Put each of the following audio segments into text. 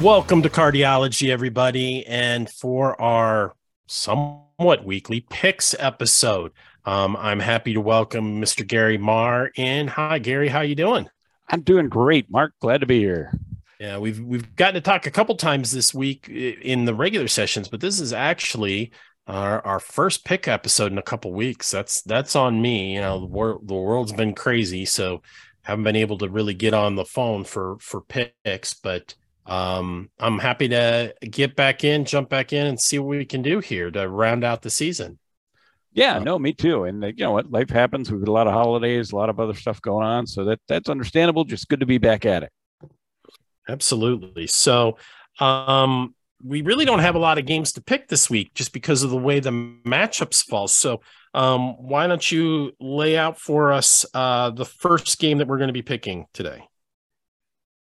Welcome to Cardiology, everybody. And for our somewhat weekly picks episode, um, I'm happy to welcome Mr. Gary Marr in. Hi, Gary. How you doing? I'm doing great, Mark. Glad to be here. Yeah, we've we've gotten to talk a couple times this week in the regular sessions, but this is actually our, our first pick episode in a couple weeks. That's that's on me. You know, the world the world's been crazy, so haven't been able to really get on the phone for for picks, but um, I'm happy to get back in, jump back in, and see what we can do here to round out the season. Yeah, no, me too. And uh, you know what, life happens. We've got a lot of holidays, a lot of other stuff going on, so that that's understandable. Just good to be back at it. Absolutely. So, um, we really don't have a lot of games to pick this week, just because of the way the matchups fall. So, um, why don't you lay out for us uh, the first game that we're going to be picking today?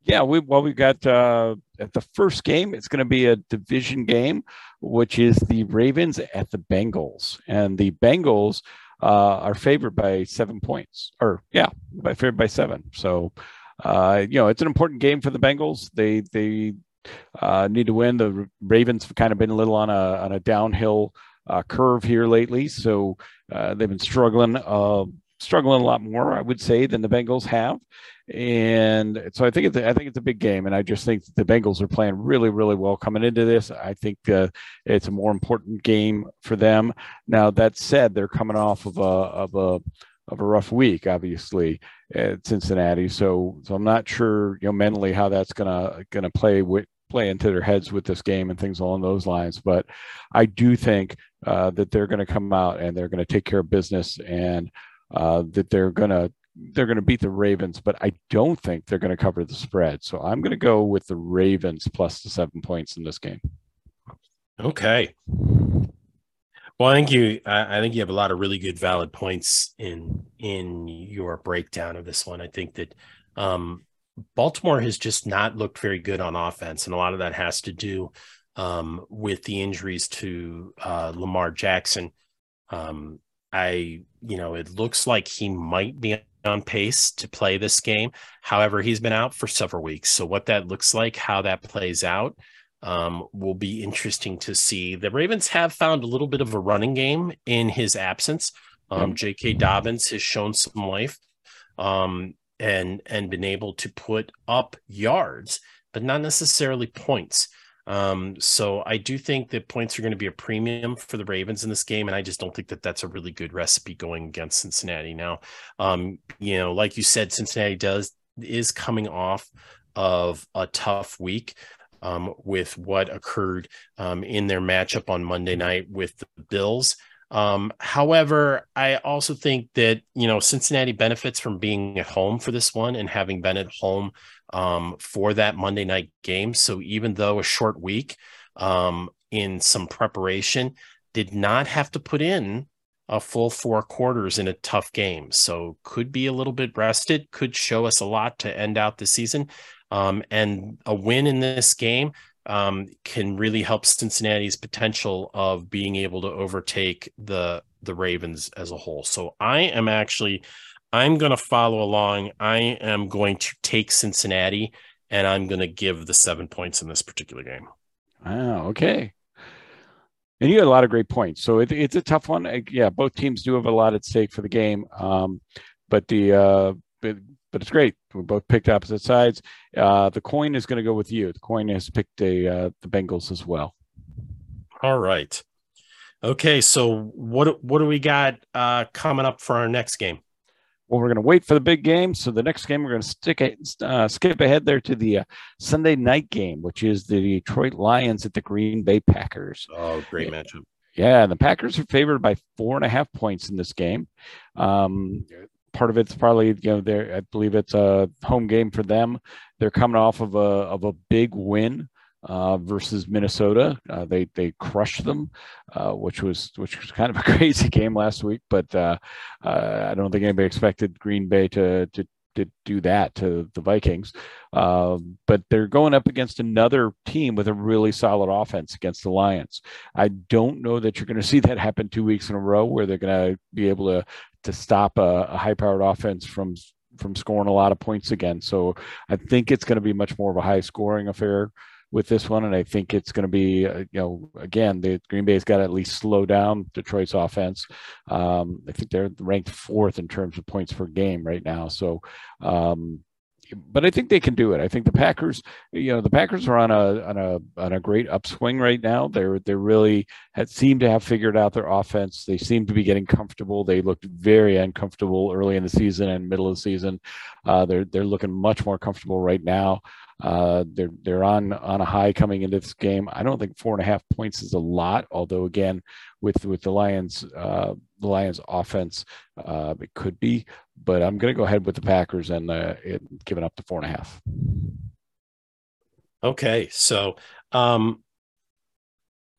Yeah, we well we've got uh, at the first game. It's going to be a division game, which is the Ravens at the Bengals, and the Bengals uh, are favored by seven points, or yeah, by favored by seven. So, uh, you know, it's an important game for the Bengals. They they uh, need to win. The Ravens have kind of been a little on a on a downhill uh, curve here lately, so uh, they've been struggling uh, struggling a lot more, I would say, than the Bengals have. And so I think it's I think it's a big game, and I just think the Bengals are playing really really well coming into this. I think uh, it's a more important game for them. Now that said, they're coming off of a of a of a rough week, obviously at Cincinnati. So so I'm not sure you know mentally how that's gonna gonna play with play into their heads with this game and things along those lines. But I do think uh, that they're going to come out and they're going to take care of business and uh, that they're to they're to beat the Ravens, but I don't think they're to cover the spread. So I'm to go with the Ravens plus the seven points in this game. Okay. Well, I think you I think you have a lot of really good valid points in in your breakdown of this one. I think that um, Baltimore has just not looked very good on offense, and a lot of that has to do um, with the injuries to uh, Lamar Jackson. Um, I, you know, it looks like he might be on pace to play this game. However, he's been out for several weeks. So, what that looks like, how that plays out, um, will be interesting to see. The Ravens have found a little bit of a running game in his absence. Um, J.K. Dobbins has shown some life um, and and been able to put up yards, but not necessarily points. Um, so I do think that points are going to be a premium for the Ravens in this game, and I just don't think that that's a really good recipe going against Cincinnati. Now, um, you know, like you said, Cincinnati does is coming off of a tough week. Um, with what occurred um, in their matchup on Monday night with the Bills. Um, however, I also think that you know Cincinnati benefits from being at home for this one and having been at home um, for that Monday night game. So even though a short week um, in some preparation, did not have to put in a full four quarters in a tough game. So could be a little bit rested, could show us a lot to end out the season. Um, and a win in this game um, can really help Cincinnati's potential of being able to overtake the the Ravens as a whole. So I am actually I'm going to follow along. I am going to take Cincinnati and I'm going to give the 7 points in this particular game. Wow, okay. And you had a lot of great points. So it, it's a tough one. Yeah, both teams do have a lot at stake for the game. Um, but the uh, but, but it's great. We both picked opposite sides. Uh, the coin is going to go with you. The coin has picked a uh, the Bengals as well. All right. Okay, so what what do we got uh, coming up for our next game? Well, we're going to wait for the big game. So the next game, we're going to stick uh, skip ahead there to the uh, Sunday night game, which is the Detroit Lions at the Green Bay Packers. Oh, great matchup. Yeah, and the Packers are favored by four and a half points in this game. Um, part of it's probably you know they I believe it's a home game for them. They're coming off of a of a big win uh, versus Minnesota. Uh, they they crushed them, uh, which was which was kind of a crazy game last week. But uh, uh, I don't think anybody expected Green Bay to to to do that to the Vikings. Um, but they're going up against another team with a really solid offense against the Lions. I don't know that you're going to see that happen two weeks in a row where they're going to be able to to stop a, a high powered offense from from scoring a lot of points again. So I think it's going to be much more of a high scoring affair. With this one, and I think it's going to be, uh, you know, again, the Green Bay's got to at least slow down Detroit's offense. Um, I think they're ranked fourth in terms of points per game right now. So, um, but I think they can do it. I think the Packers, you know, the Packers are on a on a on a great upswing right now. They're they're really had, seem to have figured out their offense. They seem to be getting comfortable. They looked very uncomfortable early in the season and middle of the season. Uh, they're they're looking much more comfortable right now. Uh, they're they're on on a high coming into this game. I don't think four and a half points is a lot, although again, with with the Lions uh, the Lions offense, uh, it could be. But I'm going to go ahead with the Packers and uh, it, giving up to four and a half. Okay, so um,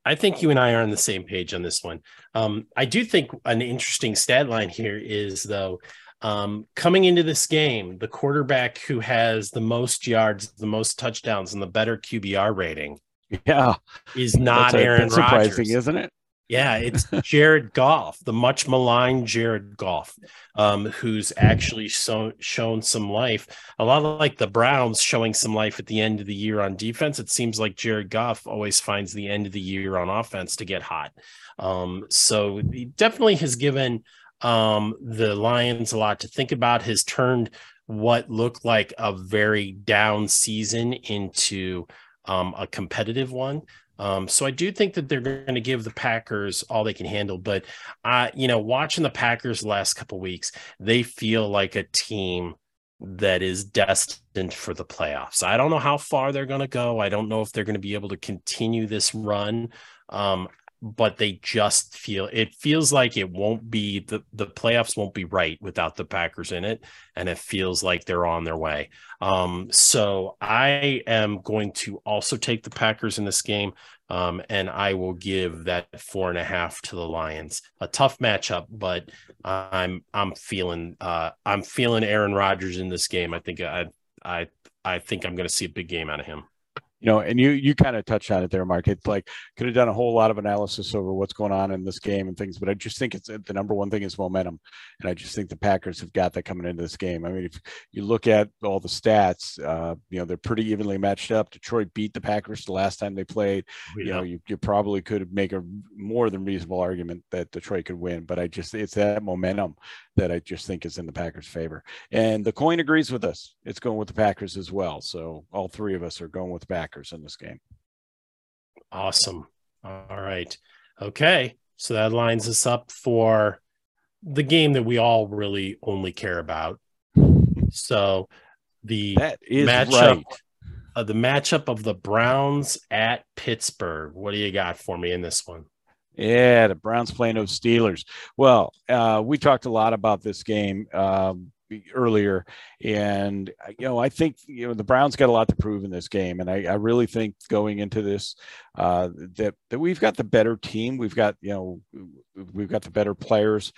I think you and I are on the same page on this one. Um, I do think an interesting stat line here is though um, coming into this game, the quarterback who has the most yards, the most touchdowns, and the better QBR rating, yeah, is not that's Aaron Rodgers, isn't it? Yeah, it's Jared Goff, the much maligned Jared Goff, um, who's actually so, shown some life. A lot like the Browns showing some life at the end of the year on defense. It seems like Jared Goff always finds the end of the year on offense to get hot. Um, so he definitely has given um, the Lions a lot to think about, has turned what looked like a very down season into um, a competitive one. Um, so I do think that they're going to give the Packers all they can handle. But uh, you know, watching the Packers the last couple weeks, they feel like a team that is destined for the playoffs. I don't know how far they're going to go. I don't know if they're going to be able to continue this run. Um, but they just feel it feels like it won't be the the playoffs won't be right without the Packers in it and it feels like they're on their way. Um, so I am going to also take the Packers in this game um, and I will give that four and a half to the Lions. A tough matchup, but I'm I'm feeling uh, I'm feeling Aaron Rodgers in this game. I think I I I think I'm going to see a big game out of him you know, and you you kind of touched on it there, Mark. It's like could have done a whole lot of analysis over what's going on in this game and things, but I just think it's the number one thing is momentum, and I just think the Packers have got that coming into this game. I mean, if you look at all the stats, uh, you know, they're pretty evenly matched up. Detroit beat the Packers the last time they played. Oh, yeah. You know, you, you probably could make a more than reasonable argument that Detroit could win, but I just it's that momentum that I just think is in the Packers' favor. And the coin agrees with us. It's going with the Packers as well. So all three of us are going with the Packers in this game. Awesome. All right. Okay. So that lines us up for the game that we all really only care about. So the that is matchup, right. Uh, the matchup of the Browns at Pittsburgh. What do you got for me in this one? Yeah, the Browns playing those Steelers. Well, uh, we talked a lot about this game um, earlier, and uh, you know, I think you know the Browns got a lot to prove in this game, and I, I really think going into this uh, that that we've got the better team. We've got you know we've got the better players,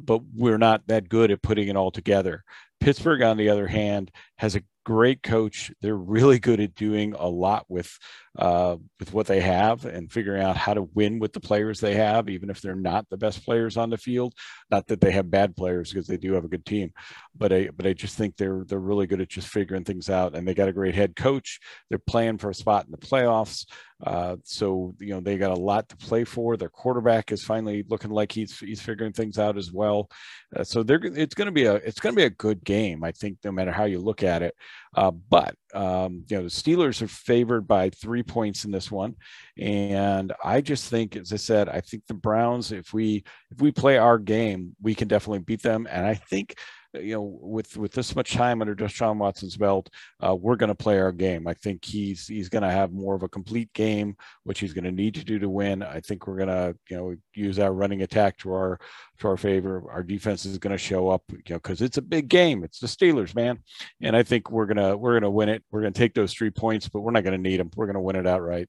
but we're not that good at putting it all together. Pittsburgh, on the other hand, has a great coach. They're really good at doing a lot with uh, with what they have and figuring out how to win with the players they have, even if they're not the best players on the field. Not that they have bad players because they do have a good team, but I but I just think they're they're really good at just figuring things out. And they got a great head coach. They're playing for a spot in the playoffs. Uh, so you know they got a lot to play for. Their quarterback is finally looking like he's he's figuring things out as well. Uh, so they're it's going to be a it's going to be a good game. I think no matter how you look at it. Uh, but um, you know the Steelers are favored by three points in this one, and I just think, as I said, I think the Browns, if we if we play our game, we can definitely beat them. And I think you know, with with this much time under Deshaun Watson's belt, uh, we're going to play our game. I think he's he's going to have more of a complete game, which he's going to need to do to win. I think we're going to you know use our running attack to our to our favor. Our defense is going to show up, you know, because it's a big game. It's the Steelers, man, and I think we're gonna we're gonna win it. We're going to take those three points, but we're not going to need them. We're going to win it outright.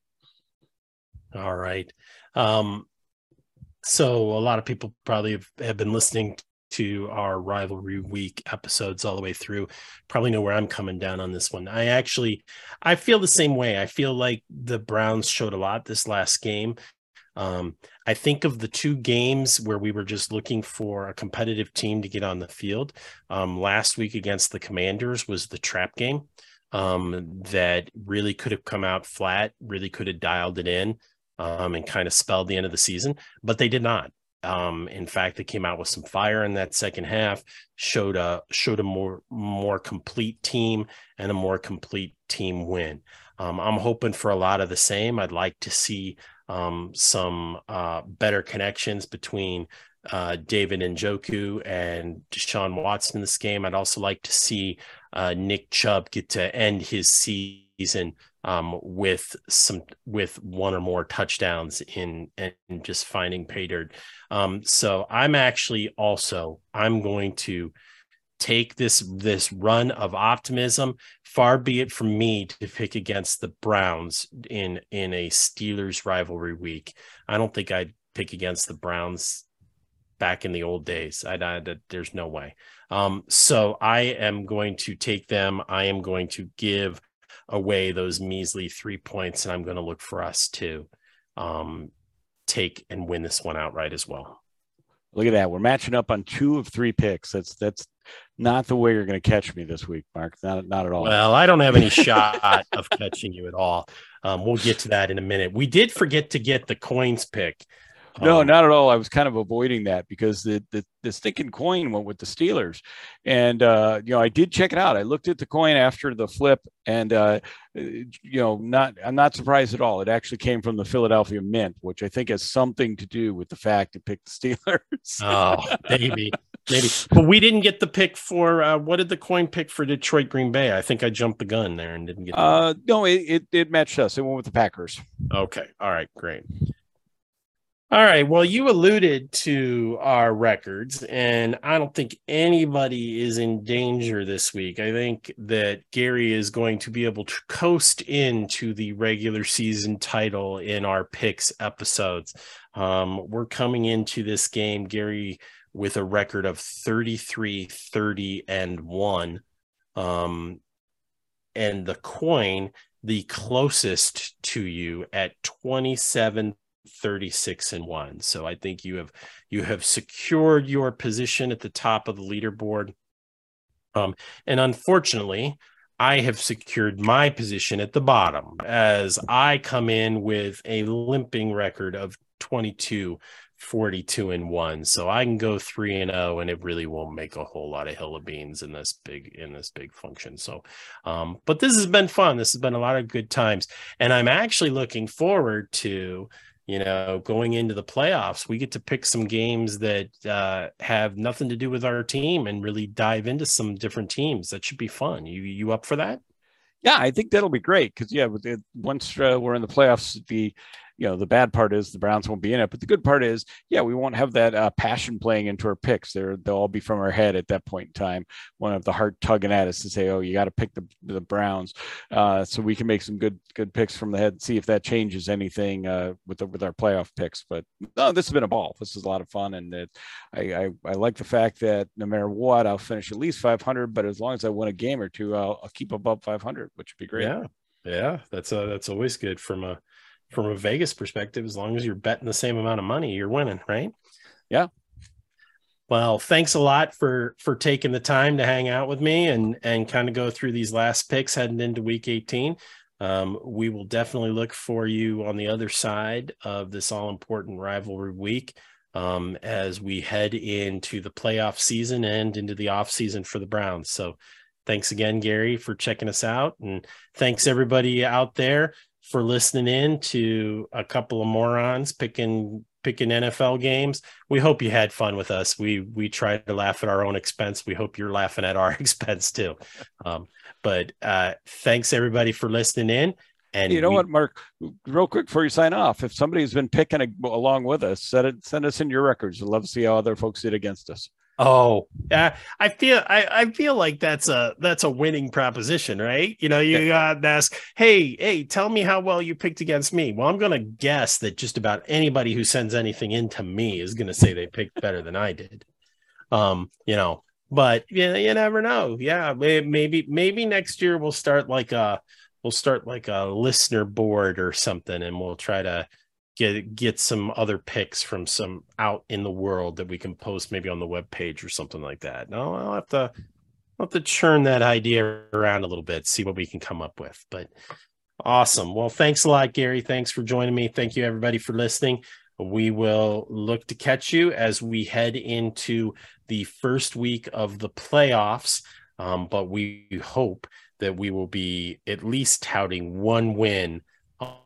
All right. Um, so a lot of people probably have, have been listening to our rivalry week episodes all the way through. Probably know where i'm coming down on this one. I actually i feel the same way. I feel like the browns showed a lot this last game. Um, i think of the two games where we were just looking for a competitive team to get on the field um, last week against the commanders was the trap game um, that really could have come out flat, really could have dialed it in um, and kind of spelled the end of the season, but they did not. Um, in fact, they came out with some fire in that second half, showed a showed a more more complete team and a more complete team win. Um, I'm hoping for a lot of the same. I'd like to see um, some uh, better connections between uh, David Njoku and Deshaun Watson in this game. I'd also like to see uh, Nick Chubb get to end his season um, with some with one or more touchdowns in and just finding pay dirt. Um, so I'm actually also I'm going to take this this run of optimism. Far be it from me to pick against the Browns in in a Steelers rivalry week. I don't think I'd pick against the Browns back in the old days. I, I there's no way. Um, so I am going to take them. I am going to give away those measly three points, and I'm going to look for us to um, take and win this one outright as well. Look at that. We're matching up on two of three picks. That's that's not the way you're going to catch me this week, Mark. Not not at all. Well, I don't have any shot of catching you at all. Um, we'll get to that in a minute. We did forget to get the coins pick. No, um, not at all. I was kind of avoiding that because the, the the sticking coin went with the Steelers, and uh, you know I did check it out. I looked at the coin after the flip, and uh, you know, not I'm not surprised at all. It actually came from the Philadelphia Mint, which I think has something to do with the fact it picked the Steelers. oh, maybe, maybe. But we didn't get the pick for uh, what did the coin pick for Detroit Green Bay? I think I jumped the gun there and didn't get. Uh, no, it, it it matched us. It went with the Packers. Okay, all right, great. All right. Well, you alluded to our records, and I don't think anybody is in danger this week. I think that Gary is going to be able to coast into the regular season title in our picks episodes. Um, we're coming into this game, Gary, with a record of 33, 30, and 1. Um, and the coin, the closest to you at 27 36 and 1 so i think you have you have secured your position at the top of the leaderboard. Um and unfortunately i have secured my position at the bottom as i come in with a limping record of 22 42 and 1 so i can go 3 and 0 and it really won't make a whole lot of hill of beans in this big in this big function. So um but this has been fun. This has been a lot of good times. And i'm actually looking forward to you know going into the playoffs we get to pick some games that uh, have nothing to do with our team and really dive into some different teams. That should be fun. You you up for that? Yeah i think that'll be great because yeah once uh, we're in the playoffs the you know the bad part is the Browns won't be in it, but the good part is yeah we won't have that uh, passion playing into our picks. They're they'll all be from our head at that point in time. One of the heart tugging at us to say oh you got to pick the the Browns, uh, so we can make some good good picks from the head. See if that changes anything uh, with the, with our playoff picks. But no, this has been a ball. This is a lot of fun, and it, I, I, I like the fact that no matter what I'll finish at least 500. But as long as I win a game or two, I'll, I'll keep above 500, which would be great. Yeah, yeah, that's uh, that's always good from a from a Vegas perspective, as long as you're betting the same amount of money, you're winning, right? Yeah. Well, thanks a lot for for taking the time to hang out with me and and kind of go through these last picks heading into week 18. Um, we will definitely look for you on the other side of this all important rivalry week um, as we head into the playoff season and into the off season for the Browns. So thanks again, Gary, for checking us out. And thanks everybody out there for listening in to a couple of morons picking picking NFL games. We hope you had fun with us. We we try to laugh at our own expense. We hope you're laughing at our expense too. Um, but uh, thanks everybody for listening in. And you know we, what, Mark? Real quick before you sign off, if somebody's been picking a, along with us, send it send us in your records. I'd love to see how other folks did against us. Oh, yeah. I feel I, I feel like that's a that's a winning proposition, right? You know, you got to ask, hey, hey, tell me how well you picked against me. Well, I'm gonna guess that just about anybody who sends anything into me is gonna say they picked better than I did. Um, you know, but you, you never know. Yeah, maybe maybe next year we'll start like a we'll start like a listener board or something, and we'll try to get get some other picks from some out in the world that we can post maybe on the web page or something like that. No, I'll have to I'll have to churn that idea around a little bit, see what we can come up with. But awesome. Well, thanks a lot, Gary. Thanks for joining me. Thank you, everybody, for listening. We will look to catch you as we head into the first week of the playoffs. Um, but we hope that we will be at least touting one win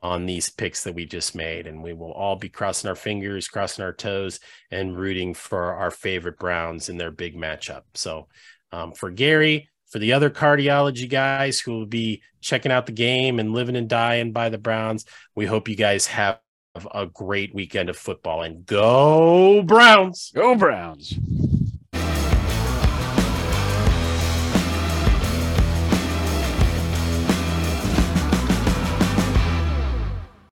on these picks that we just made. And we will all be crossing our fingers, crossing our toes, and rooting for our favorite Browns in their big matchup. So um, for Gary, for the other cardiology guys who will be checking out the game and living and dying by the Browns, we hope you guys have a great weekend of football and go Browns. Go Browns.